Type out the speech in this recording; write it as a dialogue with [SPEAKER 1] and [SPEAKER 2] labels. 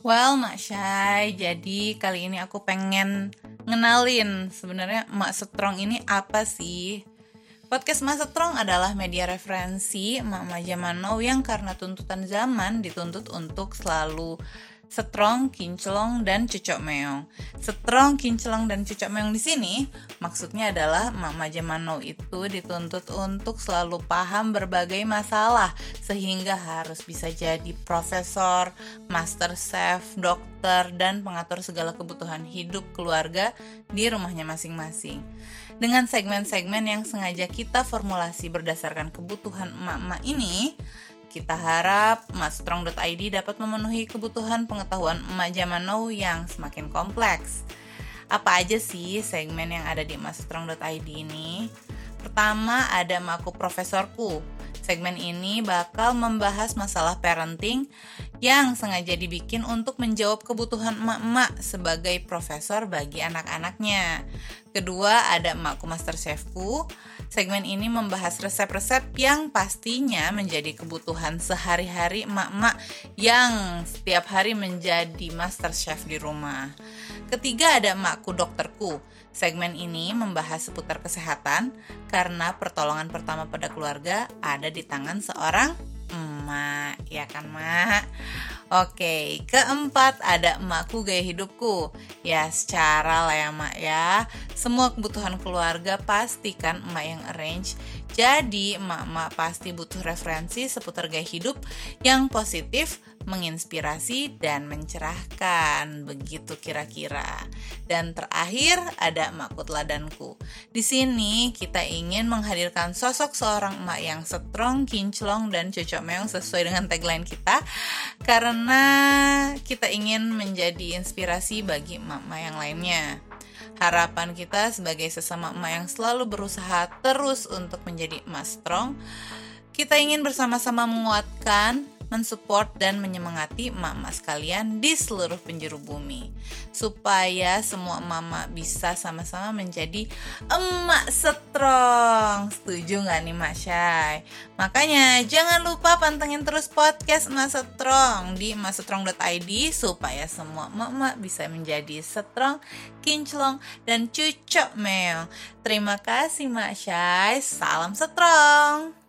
[SPEAKER 1] Well, Mak Syai, jadi kali ini aku pengen ngenalin sebenarnya Mak Strong ini apa sih? Podcast Mak Strong adalah media referensi Mak zaman now yang karena tuntutan zaman dituntut untuk selalu strong, kinclong, dan cucok meong. Strong, kinclong, dan cucok meong di sini maksudnya adalah Mama Jamano itu dituntut untuk selalu paham berbagai masalah sehingga harus bisa jadi profesor, master chef, dokter, dan pengatur segala kebutuhan hidup keluarga di rumahnya masing-masing. Dengan segmen-segmen yang sengaja kita formulasi berdasarkan kebutuhan emak-emak ini, kita harap emakstrong.id dapat memenuhi kebutuhan pengetahuan emak zaman now yang semakin kompleks. Apa aja sih segmen yang ada di emakstrong.id ini? Pertama ada Maku Profesorku. Segmen ini bakal membahas masalah parenting yang sengaja dibikin untuk menjawab kebutuhan emak-emak sebagai profesor bagi anak-anaknya. Kedua ada Emakku Master Chefku Segmen ini membahas resep-resep yang pastinya menjadi kebutuhan sehari-hari emak-emak yang setiap hari menjadi master chef di rumah. Ketiga ada emakku dokterku. Segmen ini membahas seputar kesehatan karena pertolongan pertama pada keluarga ada di tangan seorang emak, ya kan mak? Oke, keempat ada emakku gaya hidupku. Ya, secara lah ya mak ya. Semua kebutuhan keluarga pastikan emak yang arrange. Jadi, emak-emak pasti butuh referensi seputar gaya hidup yang positif menginspirasi dan mencerahkan. Begitu kira-kira. Dan terakhir ada emakku teladanku. Di sini kita ingin menghadirkan sosok seorang emak yang strong, kinclong, dan cocok meong sesuai dengan tagline kita. Karena kita ingin menjadi inspirasi bagi emak-emak yang lainnya. Harapan kita sebagai sesama emak yang selalu berusaha terus untuk menjadi emak strong, kita ingin bersama-sama menguatkan mensupport dan menyemangati emak-emak sekalian di seluruh penjuru bumi. Supaya semua emak-emak bisa sama-sama menjadi emak strong setuju nggak nih Mak Syai? Makanya jangan lupa pantengin terus podcast emak strong di emakstrong.id supaya semua emak-emak bisa menjadi strong kinclong dan cucok meong terima kasih Mak Syai. Salam strong